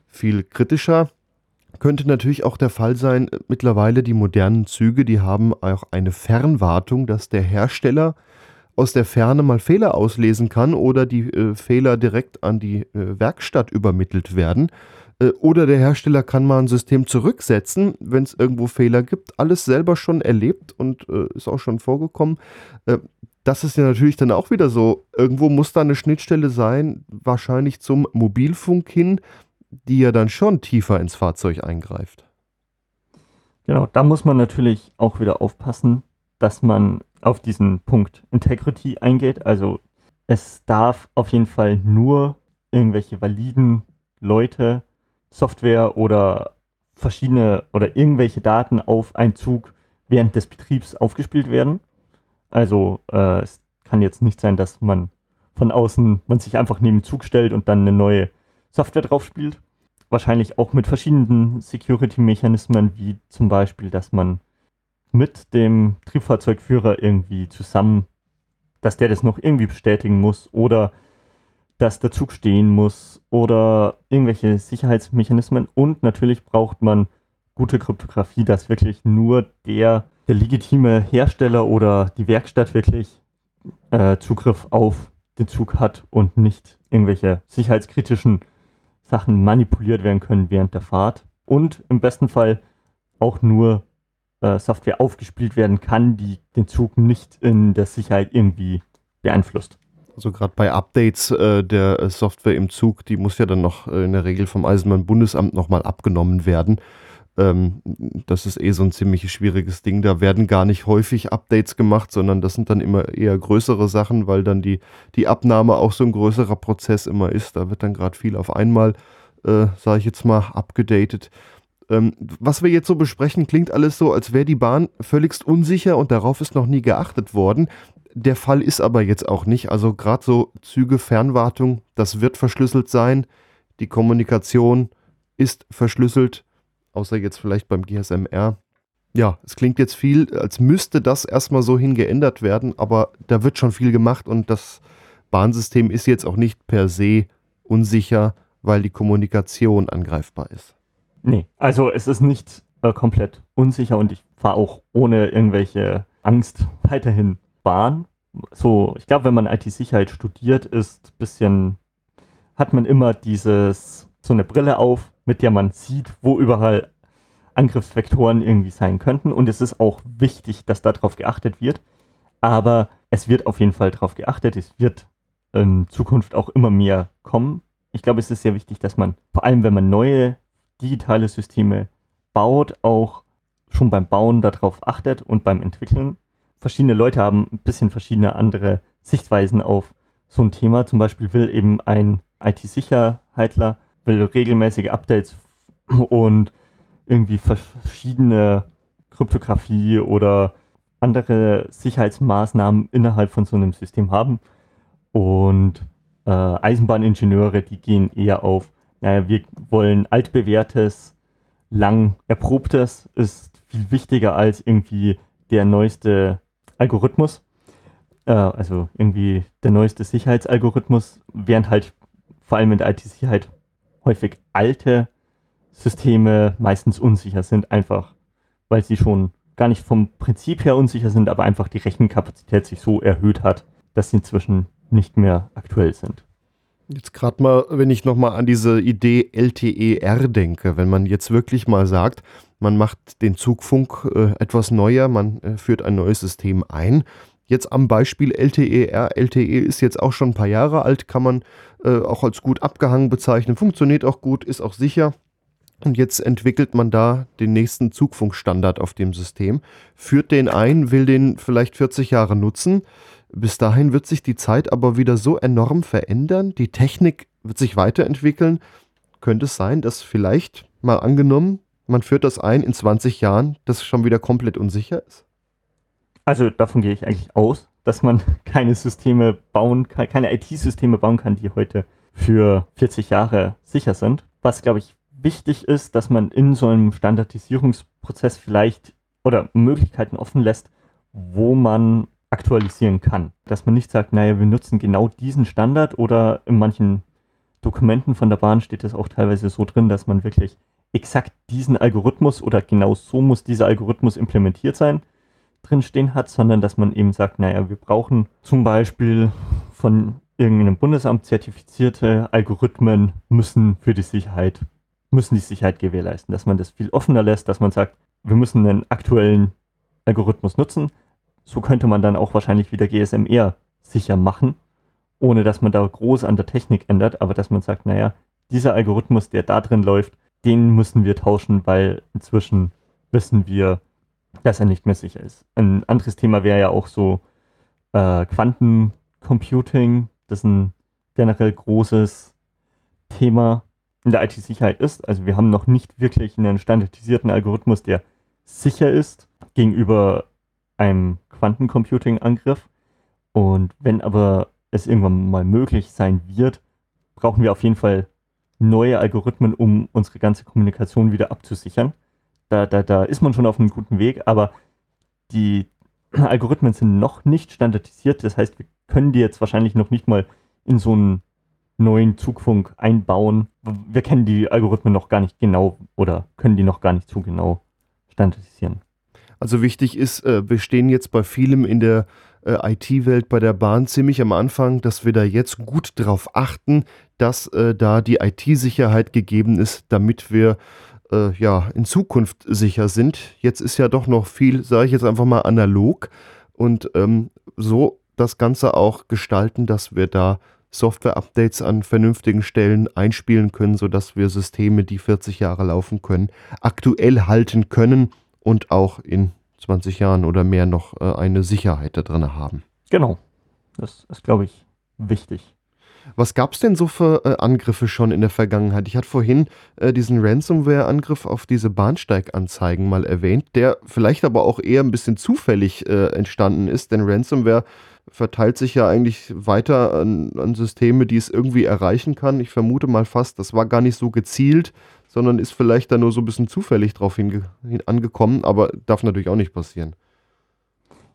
Viel kritischer könnte natürlich auch der Fall sein, äh, mittlerweile die modernen Züge, die haben auch eine Fernwartung, dass der Hersteller aus der Ferne mal Fehler auslesen kann oder die äh, Fehler direkt an die äh, Werkstatt übermittelt werden. Äh, oder der Hersteller kann mal ein System zurücksetzen, wenn es irgendwo Fehler gibt. Alles selber schon erlebt und äh, ist auch schon vorgekommen. Äh, das ist ja natürlich dann auch wieder so. Irgendwo muss da eine Schnittstelle sein, wahrscheinlich zum Mobilfunk hin, die ja dann schon tiefer ins Fahrzeug eingreift. Genau, da muss man natürlich auch wieder aufpassen, dass man auf diesen Punkt Integrity eingeht. Also es darf auf jeden Fall nur irgendwelche validen Leute Software oder verschiedene oder irgendwelche Daten auf einen Zug während des Betriebs aufgespielt werden. Also äh, es kann jetzt nicht sein, dass man von außen, man sich einfach neben den Zug stellt und dann eine neue Software drauf spielt. Wahrscheinlich auch mit verschiedenen Security-Mechanismen, wie zum Beispiel, dass man mit dem Triebfahrzeugführer irgendwie zusammen, dass der das noch irgendwie bestätigen muss oder dass der Zug stehen muss oder irgendwelche Sicherheitsmechanismen. Und natürlich braucht man gute Kryptographie, dass wirklich nur der, der legitime Hersteller oder die Werkstatt wirklich äh, Zugriff auf den Zug hat und nicht irgendwelche sicherheitskritischen Sachen manipuliert werden können während der Fahrt. Und im besten Fall auch nur äh, Software aufgespielt werden kann, die den Zug nicht in der Sicherheit irgendwie beeinflusst. Also gerade bei Updates äh, der äh, Software im Zug, die muss ja dann noch äh, in der Regel vom Eisenbahnbundesamt nochmal abgenommen werden. Ähm, das ist eh so ein ziemlich schwieriges Ding. Da werden gar nicht häufig Updates gemacht, sondern das sind dann immer eher größere Sachen, weil dann die, die Abnahme auch so ein größerer Prozess immer ist. Da wird dann gerade viel auf einmal, äh, sage ich jetzt mal, abgedatet. Ähm, was wir jetzt so besprechen, klingt alles so, als wäre die Bahn völligst unsicher und darauf ist noch nie geachtet worden. Der Fall ist aber jetzt auch nicht. Also gerade so Züge, Fernwartung, das wird verschlüsselt sein. Die Kommunikation ist verschlüsselt, außer jetzt vielleicht beim GSMR. Ja, es klingt jetzt viel, als müsste das erstmal so hingeändert werden, aber da wird schon viel gemacht und das Bahnsystem ist jetzt auch nicht per se unsicher, weil die Kommunikation angreifbar ist. Nee, also es ist nicht äh, komplett unsicher und ich fahre auch ohne irgendwelche Angst weiterhin Bahn. So, ich glaube, wenn man IT-Sicherheit studiert, ist ein bisschen, hat man immer dieses, so eine Brille auf, mit der man sieht, wo überall Angriffsvektoren irgendwie sein könnten. Und es ist auch wichtig, dass darauf geachtet wird. aber es wird auf jeden Fall darauf geachtet. Es wird in Zukunft auch immer mehr kommen. Ich glaube, es ist sehr wichtig, dass man, vor allem wenn man neue digitale Systeme baut, auch schon beim Bauen darauf achtet und beim Entwickeln. Verschiedene Leute haben ein bisschen verschiedene andere Sichtweisen auf so ein Thema. Zum Beispiel will eben ein IT-Sicherheitler will regelmäßige Updates und irgendwie verschiedene Kryptographie oder andere Sicherheitsmaßnahmen innerhalb von so einem System haben. Und äh, Eisenbahningenieure, die gehen eher auf, naja, wir wollen altbewährtes, lang erprobtes, ist viel wichtiger als irgendwie der neueste Algorithmus. Äh, also irgendwie der neueste Sicherheitsalgorithmus, während halt vor allem in der IT-Sicherheit häufig alte Systeme meistens unsicher sind, einfach weil sie schon gar nicht vom Prinzip her unsicher sind, aber einfach die Rechenkapazität sich so erhöht hat, dass sie inzwischen nicht mehr aktuell sind. Jetzt gerade mal, wenn ich nochmal an diese Idee LTER denke, wenn man jetzt wirklich mal sagt, man macht den Zugfunk äh, etwas neuer, man äh, führt ein neues System ein. Jetzt am Beispiel LTER. LTE ist jetzt auch schon ein paar Jahre alt, kann man äh, auch als gut abgehangen bezeichnen, funktioniert auch gut, ist auch sicher. Und jetzt entwickelt man da den nächsten Zugfunkstandard auf dem System, führt den ein, will den vielleicht 40 Jahre nutzen. Bis dahin wird sich die Zeit aber wieder so enorm verändern, die Technik wird sich weiterentwickeln. Könnte es sein, dass vielleicht mal angenommen, man führt das ein in 20 Jahren, das schon wieder komplett unsicher ist? Also davon gehe ich eigentlich aus, dass man keine Systeme bauen kann, keine IT-Systeme bauen kann, die heute für 40 Jahre sicher sind. Was, glaube ich, wichtig ist, dass man in so einem Standardisierungsprozess vielleicht oder Möglichkeiten offen lässt, wo man aktualisieren kann. Dass man nicht sagt, naja, wir nutzen genau diesen Standard oder in manchen Dokumenten von der Bahn steht es auch teilweise so drin, dass man wirklich exakt diesen Algorithmus oder genau so muss dieser Algorithmus implementiert sein, drinstehen hat, sondern dass man eben sagt, naja, wir brauchen zum Beispiel von irgendeinem Bundesamt zertifizierte Algorithmen müssen für die Sicherheit müssen die Sicherheit gewährleisten, dass man das viel offener lässt, dass man sagt, wir müssen einen aktuellen Algorithmus nutzen. So könnte man dann auch wahrscheinlich wieder GSMR sicher machen, ohne dass man da groß an der Technik ändert, aber dass man sagt, naja, dieser Algorithmus, der da drin läuft, den müssen wir tauschen, weil inzwischen wissen wir, dass er nicht mehr sicher ist. Ein anderes Thema wäre ja auch so äh, Quantencomputing, das ein generell großes Thema, in der IT-Sicherheit ist. Also wir haben noch nicht wirklich einen standardisierten Algorithmus, der sicher ist gegenüber einem Quantencomputing-Angriff. Und wenn aber es irgendwann mal möglich sein wird, brauchen wir auf jeden Fall neue Algorithmen, um unsere ganze Kommunikation wieder abzusichern. Da, da, da ist man schon auf einem guten Weg, aber die Algorithmen sind noch nicht standardisiert. Das heißt, wir können die jetzt wahrscheinlich noch nicht mal in so einen neuen Zugfunk einbauen. Wir kennen die Algorithmen noch gar nicht genau oder können die noch gar nicht so genau standardisieren. Also wichtig ist, äh, wir stehen jetzt bei vielem in der äh, IT-Welt bei der Bahn ziemlich am Anfang, dass wir da jetzt gut darauf achten, dass äh, da die IT-Sicherheit gegeben ist, damit wir äh, ja in Zukunft sicher sind. Jetzt ist ja doch noch viel, sage ich jetzt einfach mal, analog und ähm, so das Ganze auch gestalten, dass wir da Software-Updates an vernünftigen Stellen einspielen können, sodass wir Systeme, die 40 Jahre laufen können, aktuell halten können und auch in 20 Jahren oder mehr noch äh, eine Sicherheit da drin haben. Genau. Das ist, glaube ich, wichtig. Was gab es denn so für äh, Angriffe schon in der Vergangenheit? Ich hatte vorhin äh, diesen Ransomware-Angriff auf diese Bahnsteiganzeigen mal erwähnt, der vielleicht aber auch eher ein bisschen zufällig äh, entstanden ist, denn Ransomware verteilt sich ja eigentlich weiter an, an, Systeme, die es irgendwie erreichen kann. Ich vermute mal fast, das war gar nicht so gezielt, sondern ist vielleicht da nur so ein bisschen zufällig drauf hin, angekommen, aber darf natürlich auch nicht passieren.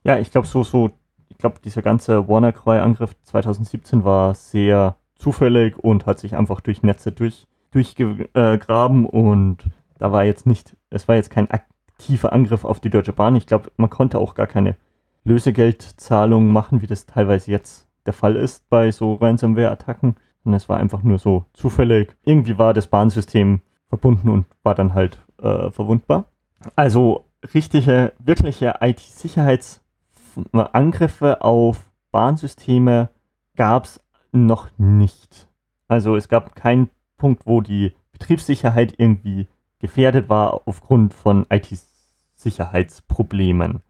Ja, ich glaube, so, so, ich glaube, dieser ganze WannaCry-Angriff 2017 war sehr zufällig und hat sich einfach durch Netze durch, durchgegraben und da war jetzt nicht, es war jetzt kein aktiver Angriff auf die Deutsche Bahn. Ich glaube, man konnte auch gar keine Lösegeldzahlungen machen, wie das teilweise jetzt der Fall ist bei so Ransomware-Attacken. Und es war einfach nur so zufällig. Irgendwie war das Bahnsystem verbunden und war dann halt äh, verwundbar. Also richtige, wirkliche IT-Sicherheits- Angriffe auf Bahnsysteme gab es noch nicht. Also es gab keinen Punkt, wo die Betriebssicherheit irgendwie gefährdet war aufgrund von IT-Sicherheitsproblemen.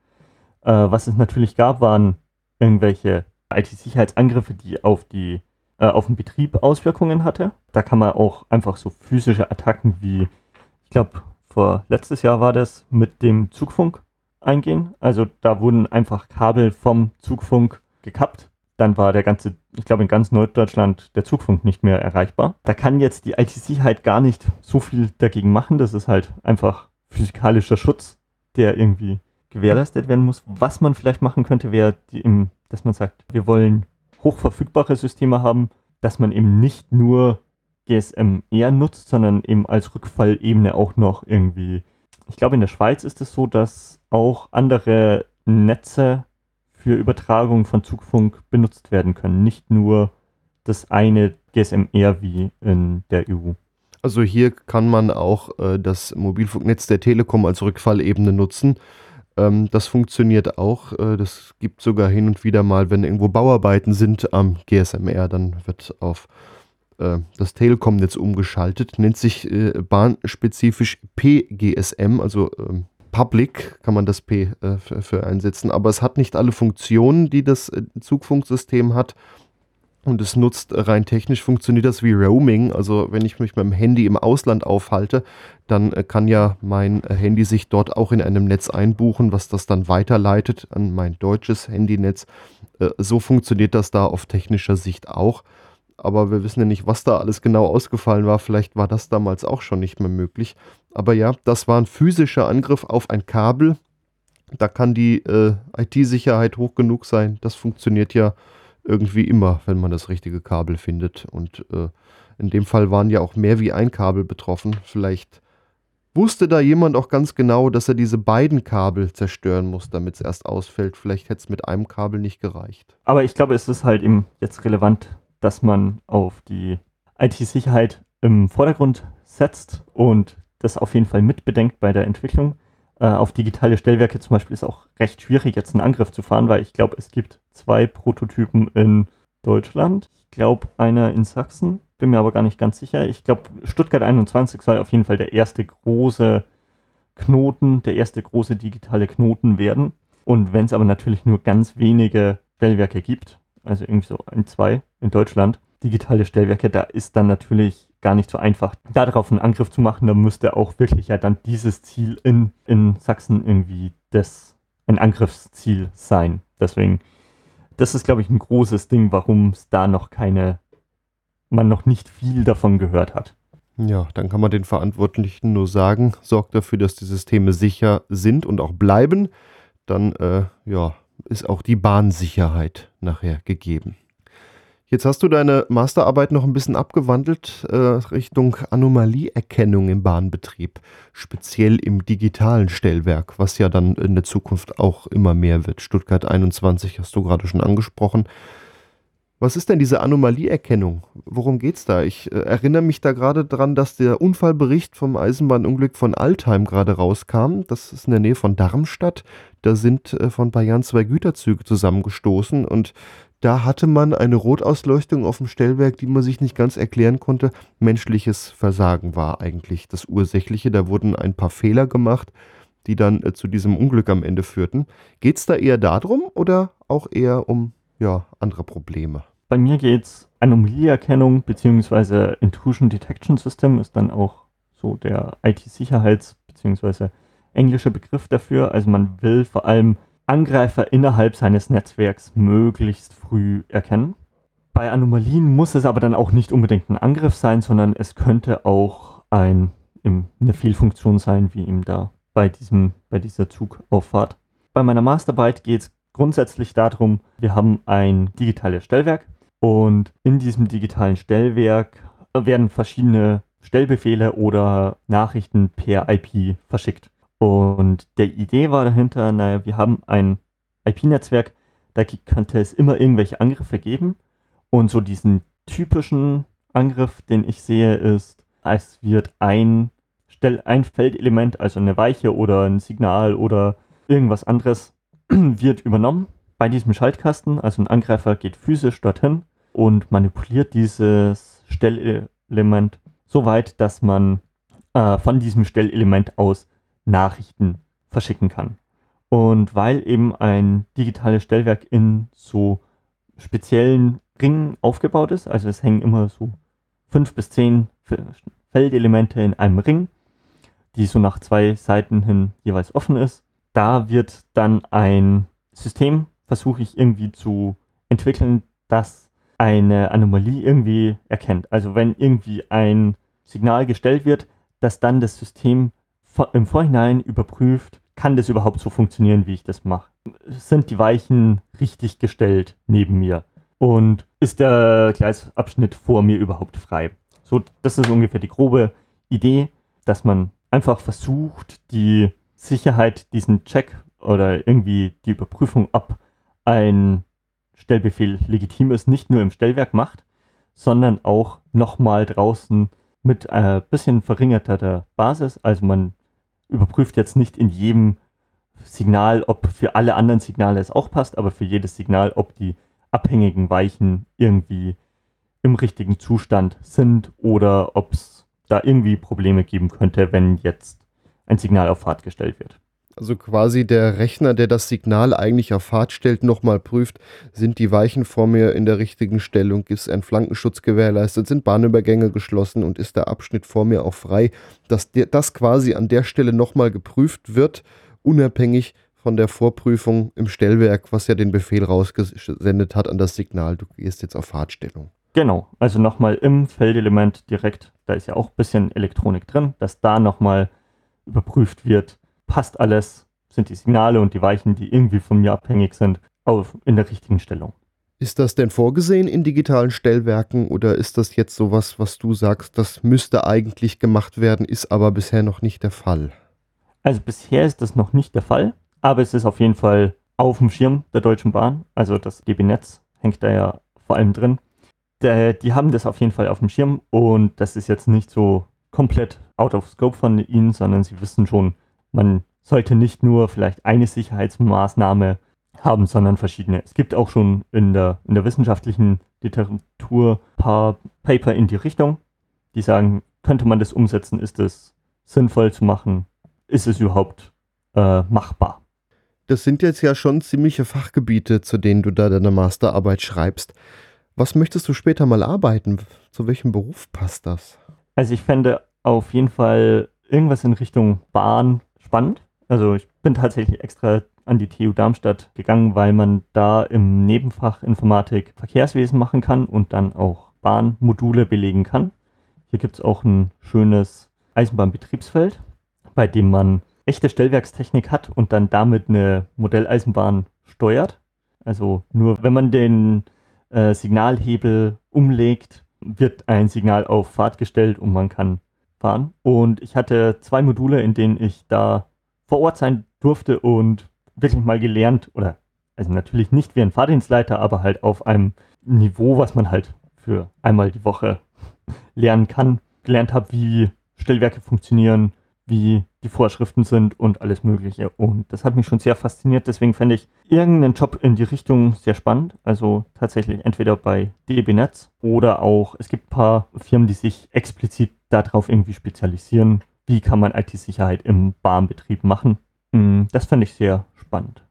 Äh, was es natürlich gab, waren irgendwelche IT-Sicherheitsangriffe, die auf die äh, auf den Betrieb Auswirkungen hatte. Da kann man auch einfach so physische Attacken wie, ich glaube, vor letztes Jahr war das mit dem Zugfunk eingehen. Also da wurden einfach Kabel vom Zugfunk gekappt. Dann war der ganze, ich glaube in ganz Norddeutschland der Zugfunk nicht mehr erreichbar. Da kann jetzt die IT-Sicherheit gar nicht so viel dagegen machen. Das ist halt einfach physikalischer Schutz, der irgendwie gewährleistet werden muss. Was man vielleicht machen könnte, wäre, dass man sagt, wir wollen hochverfügbare Systeme haben, dass man eben nicht nur GSM-R nutzt, sondern eben als Rückfallebene auch noch irgendwie. Ich glaube, in der Schweiz ist es so, dass auch andere Netze für Übertragung von Zugfunk benutzt werden können. Nicht nur das eine GSM-R wie in der EU. Also hier kann man auch äh, das Mobilfunknetz der Telekom als Rückfallebene nutzen. Ähm, das funktioniert auch. Äh, das gibt sogar hin und wieder mal, wenn irgendwo Bauarbeiten sind am GSMR, dann wird auf äh, das Telekom-Netz umgeschaltet. Nennt sich äh, bahnspezifisch PGSM, also ähm, Public kann man das P äh, für, einsetzen, aber es hat nicht alle Funktionen, die das äh, Zugfunksystem hat. Und es nutzt rein technisch funktioniert das wie Roaming. Also wenn ich mich mit dem Handy im Ausland aufhalte, dann äh, kann ja mein äh, Handy sich dort auch in einem Netz einbuchen, was das dann weiterleitet an mein deutsches Handynetz. Äh, so funktioniert das da auf technischer Sicht auch. Aber wir wissen ja nicht, was da alles genau ausgefallen war. Vielleicht war das damals auch schon nicht mehr möglich. Aber ja, das war ein physischer Angriff auf ein Kabel. Da kann die äh, IT-Sicherheit hoch genug sein. Das funktioniert ja irgendwie immer, wenn man das richtige Kabel findet. Und äh, in dem Fall waren ja auch mehr wie ein Kabel betroffen. Vielleicht wusste da jemand auch ganz genau, dass er diese beiden Kabel zerstören muss, damit es erst ausfällt. Vielleicht hätte es mit einem Kabel nicht gereicht. Aber ich glaube, es ist halt eben jetzt relevant, dass man auf die IT-Sicherheit im Vordergrund setzt und das auf jeden Fall mitbedenkt bei der Entwicklung äh, auf digitale Stellwerke zum Beispiel ist auch recht schwierig, jetzt einen Angriff zu fahren, weil ich glaube, es gibt zwei Prototypen in Deutschland. Ich glaube, einer in Sachsen, bin mir aber gar nicht ganz sicher. Ich glaube, Stuttgart 21 soll auf jeden Fall der erste große Knoten, der erste große digitale Knoten werden. Und wenn es aber natürlich nur ganz wenige Stellwerke gibt, also irgendwie so ein, zwei in Deutschland, digitale Stellwerke, da ist dann natürlich gar nicht so einfach, darauf einen Angriff zu machen. Da müsste auch wirklich ja dann dieses Ziel in, in Sachsen irgendwie das ein Angriffsziel sein. Deswegen, das ist, glaube ich, ein großes Ding, warum es da noch keine, man noch nicht viel davon gehört hat. Ja, dann kann man den Verantwortlichen nur sagen, sorgt dafür, dass die Systeme sicher sind und auch bleiben. Dann, äh, ja, ist auch die Bahnsicherheit nachher gegeben. Jetzt hast du deine Masterarbeit noch ein bisschen abgewandelt äh, Richtung Anomalieerkennung im Bahnbetrieb, speziell im digitalen Stellwerk, was ja dann in der Zukunft auch immer mehr wird. Stuttgart 21 hast du gerade schon angesprochen. Was ist denn diese Anomalieerkennung? Worum geht es da? Ich äh, erinnere mich da gerade dran, dass der Unfallbericht vom Eisenbahnunglück von Altheim gerade rauskam. Das ist in der Nähe von Darmstadt. Da sind äh, von Bayern zwei Güterzüge zusammengestoßen und da hatte man eine Rotausleuchtung auf dem Stellwerk, die man sich nicht ganz erklären konnte. Menschliches Versagen war eigentlich das Ursächliche. Da wurden ein paar Fehler gemacht, die dann äh, zu diesem Unglück am Ende führten. Geht es da eher darum oder auch eher um ja, andere Probleme? Bei mir geht es Anomalieerkennung bzw. Intrusion Detection System ist dann auch so der IT-Sicherheits- bzw. englische Begriff dafür. Also man will vor allem Angreifer innerhalb seines Netzwerks möglichst früh erkennen. Bei Anomalien muss es aber dann auch nicht unbedingt ein Angriff sein, sondern es könnte auch ein, eine Fehlfunktion sein, wie ihm da bei, diesem, bei dieser Zugauffahrt. Bei meiner Masterarbeit geht es grundsätzlich darum, wir haben ein digitales Stellwerk und in diesem digitalen Stellwerk werden verschiedene Stellbefehle oder Nachrichten per IP verschickt. Und der Idee war dahinter, naja, wir haben ein IP-Netzwerk, da könnte es immer irgendwelche Angriffe geben. Und so diesen typischen Angriff, den ich sehe, ist, es wird ein, Stell ein Feldelement, also eine Weiche oder ein Signal oder irgendwas anderes, wird übernommen bei diesem Schaltkasten, also ein Angreifer geht physisch dorthin und manipuliert dieses Stellelement so weit, dass man äh, von diesem Stellelement aus Nachrichten verschicken kann. Und weil eben ein digitales Stellwerk in so speziellen Ringen aufgebaut ist, also es hängen immer so fünf bis zehn Feldelemente in einem Ring, die so nach zwei Seiten hin jeweils offen ist. Da wird dann ein System, versuche ich irgendwie zu entwickeln, das eine Anomalie irgendwie erkennt. Also wenn irgendwie ein Signal gestellt wird, dass dann das System im Vorhinein überprüft, kann das überhaupt so funktionieren, wie ich das mache? Sind die Weichen richtig gestellt neben mir? Und ist der Gleisabschnitt vor mir überhaupt frei? So, das ist ungefähr die grobe Idee, dass man einfach versucht, die Sicherheit, diesen Check oder irgendwie die Überprüfung, ob ein Stellbefehl legitim ist, nicht nur im Stellwerk macht, sondern auch nochmal draußen mit ein bisschen verringerter Basis. Also man überprüft jetzt nicht in jedem Signal, ob für alle anderen Signale es auch passt, aber für jedes Signal, ob die abhängigen Weichen irgendwie im richtigen Zustand sind oder ob es da irgendwie Probleme geben könnte, wenn jetzt ein Signal auf Fahrt gestellt wird. Also quasi der Rechner, der das Signal eigentlich auf Fahrt stellt, nochmal prüft, sind die Weichen vor mir in der richtigen Stellung, ist ein Flankenschutz gewährleistet, sind Bahnübergänge geschlossen und ist der Abschnitt vor mir auch frei, dass das quasi an der Stelle nochmal geprüft wird, unabhängig von der Vorprüfung im Stellwerk, was ja den Befehl rausgesendet hat an das Signal, du gehst jetzt auf Fahrtstellung. Genau, also nochmal im Feldelement direkt, da ist ja auch ein bisschen Elektronik drin, dass da nochmal überprüft wird, passt alles, sind die Signale und die Weichen, die irgendwie von mir abhängig sind, auf, in der richtigen Stellung. Ist das denn vorgesehen in digitalen Stellwerken oder ist das jetzt sowas, was du sagst, das müsste eigentlich gemacht werden, ist aber bisher noch nicht der Fall? Also bisher ist das noch nicht der Fall, aber es ist auf jeden Fall auf dem Schirm der Deutschen Bahn. Also das DB Netz hängt da ja vor allem drin. Der, die haben das auf jeden Fall auf dem Schirm und das ist jetzt nicht so komplett out of scope von ihnen, sondern sie wissen schon, man sollte nicht nur vielleicht eine Sicherheitsmaßnahme haben, sondern verschiedene. Es gibt auch schon in der, in der wissenschaftlichen Literatur ein paar Paper in die Richtung, die sagen, könnte man das umsetzen, ist es sinnvoll zu machen, ist es überhaupt äh, machbar. Das sind jetzt ja schon ziemliche Fachgebiete, zu denen du da deine Masterarbeit schreibst. Was möchtest du später mal arbeiten? Zu welchem Beruf passt das? Also ich fände auf jeden Fall irgendwas in Richtung Bahn spannend. Also ich bin tatsächlich extra an die TU Darmstadt gegangen, weil man da im Nebenfach Informatik Verkehrswesen machen kann und dann auch Bahnmodule belegen kann. Hier gibt es auch ein schönes Eisenbahnbetriebsfeld, bei dem man echte Stellwerkstechnik hat und dann damit eine Modelleisenbahn steuert. Also nur wenn man den äh, Signalhebel umlegt, wird ein Signal auf Fahrt gestellt und man kann fahren. Und ich hatte zwei Module, in denen ich da vor Ort sein durfte und wirklich mal gelernt, oder also natürlich nicht wie ein Fahrdienstleiter, aber halt auf einem Niveau, was man halt für einmal die Woche lernen kann, gelernt habe, wie Stellwerke funktionieren, wie die Vorschriften sind und alles Mögliche. Und das hat mich schon sehr fasziniert. Deswegen fände ich irgendeinen Job in die Richtung sehr spannend. Also tatsächlich entweder bei DB Netz oder auch, es gibt ein paar Firmen, die sich explizit darauf irgendwie spezialisieren. Wie kann man IT-Sicherheit im Bahnbetrieb machen? Mm, das fände ich sehr spannend.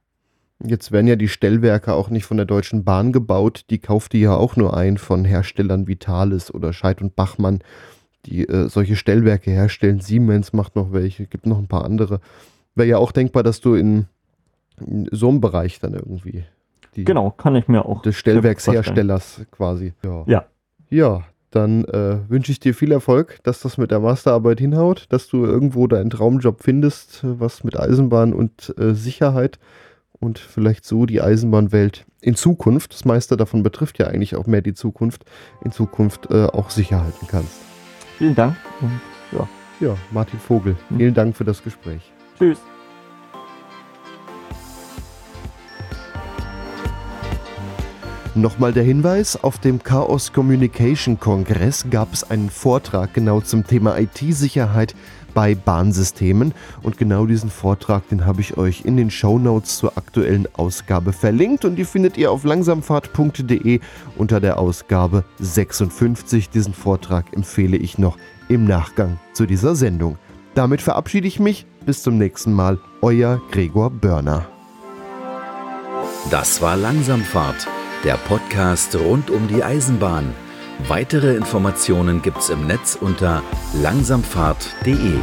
Jetzt werden ja die Stellwerke auch nicht von der Deutschen Bahn gebaut. Die kauft die ja auch nur ein von Herstellern wie Thales oder Scheid und Bachmann die äh, solche Stellwerke herstellen. Siemens macht noch welche, gibt noch ein paar andere. Wäre ja auch denkbar, dass du in, in so einem Bereich dann irgendwie die, genau, kann ich mir auch des Stellwerksherstellers quasi. Ja. ja. Ja, dann äh, wünsche ich dir viel Erfolg, dass das mit der Masterarbeit hinhaut, dass du irgendwo deinen Traumjob findest, was mit Eisenbahn und äh, Sicherheit und vielleicht so die Eisenbahnwelt in Zukunft, das meiste davon betrifft ja eigentlich auch mehr die Zukunft, in Zukunft äh, auch sicher halten kannst. Vielen Dank und ja. Ja, Martin Vogel, hm. vielen Dank für das Gespräch. Tschüss. Nochmal der Hinweis, auf dem Chaos Communication Kongress gab es einen Vortrag genau zum Thema IT-Sicherheit bei Bahnsystemen und genau diesen Vortrag, den habe ich euch in den Show Notes zur aktuellen Ausgabe verlinkt und die findet ihr auf langsamfahrt.de unter der Ausgabe 56. Diesen Vortrag empfehle ich noch im Nachgang zu dieser Sendung. Damit verabschiede ich mich. Bis zum nächsten Mal. Euer Gregor Börner. Das war Langsamfahrt, der Podcast rund um die Eisenbahn. Weitere Informationen gibt's im Netz unter langsamfahrt.de.